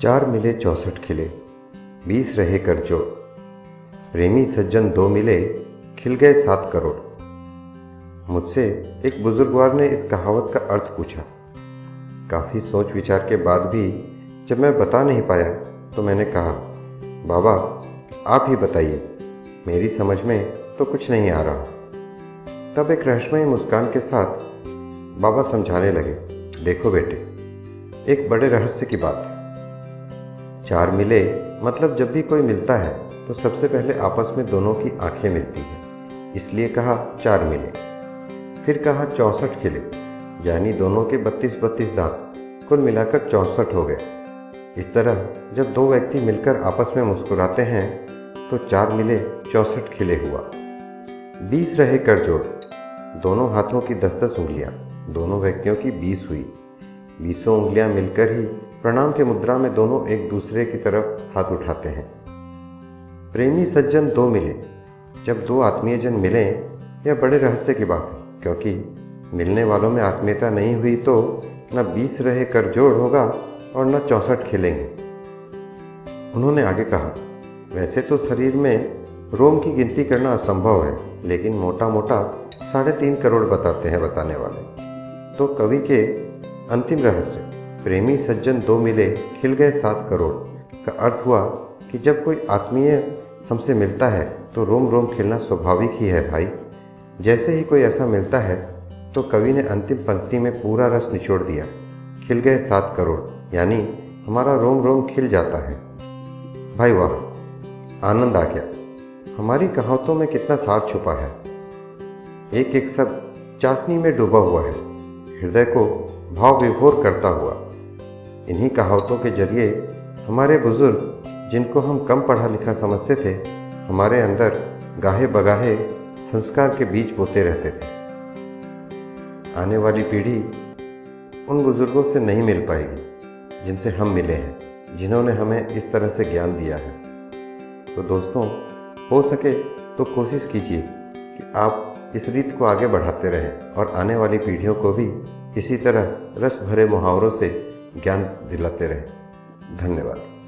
चार मिले चौसठ खिले, बीस रहे कर जोड़ प्रेमी सज्जन दो मिले, खिल गए सात करोड़। मुझसे एक बुजुर्गवार ने इस कहावत का अर्थ पूछा। काफ़ी सोच विचार के बाद भी जब मैं बता नहीं पाया तो मैंने कहा, बाबा, आप ही बताइए, मेरी समझ में तो कुछ नहीं आ रहा। तब एक रहस्यमय मुस्कान के साथ बाबा समझाने लगे, देखो बेटे, एक बड़े रहस्य की बात है। चार मिले मतलब जब भी कोई मिलता है तो सबसे पहले आपस में दोनों की आँखें मिलती हैं। इसलिए कहा चार मिले। फिर कहा चौंसठ खिले। यानी दोनों के बत्तीस बत्तीस दांत, कुल मिलाकर चौंसठ हो गए। इस तरह जब दो व्यक्ति मिलकर आपस में मुस्कुराते हैं तो चार मिले, चौंसठ खिले हुआ। बीस रहे कर जोड़ दोनों हाथों की दस दस उंगलियाँ, दोनों व्यक्तियों की बीस हुई। बीसों उंगलियाँ मिलकर ही प्रणाम के मुद्रा में दोनों एक दूसरे की तरफ़ हाथ उठाते हैं। प्रेमी सज्जन दो मिले। जब दो आत्मीय जन मिले, यह बड़े रहस्य की बात है, क्योंकि मिलने वालों में आत्मीयता नहीं हुई तो न बीस रहे कर जोड़ होगा और न चौंसठ खिलेंगे। उन्होंने आगे कहा, वैसे तो शरीर में रोम की गिनती करना असंभव है, लेकिन मोटा मोटा साढ़े तीन करोड़ बताते हैं बताने वाले। तो कवि के अंतिम रहस्य। प्रेमी सज्जन दो मिले, खिल गए सात करोड़। का अर्थ हुआ कि जब कोई आत्मीय हमसे मिलता है तो रोम रोम खिलना स्वाभाविक ही है भाई। जैसे ही कोई ऐसा मिलता है तो कवि ने अंतिम पंक्ति में पूरा रस निचोड़ दिया। खिल गए सात करोड़, यानी हमारा रोम रोम खिल जाता है। भाई वाह, आनंद आ गया। हमारी कहावतों में कितना सार छुपा है। एक एक शब्द चाशनी में डूबा हुआ है। हृदय को भाव विभोर करता हुआ। इन्हीं कहावतों के ज़रिए हमारे बुज़ुर्ग, जिनको हम कम पढ़ा लिखा समझते थे, हमारे अंदर गाहे बगाहे संस्कार के बीज बोते रहते थे। आने वाली पीढ़ी उन बुज़ुर्गों से नहीं मिल पाएगी, जिनसे हम मिले हैं, जिन्होंने हमें इस तरह से ज्ञान दिया है। तो दोस्तों, हो सके तो कोशिश कीजिए कि आप इस रीत को आगे बढ़ाते रहें और आने वाली पीढ़ियों को भी इसी तरह रस भरे मुहावरों से ज्ञान दिलाते रहें। धन्यवाद।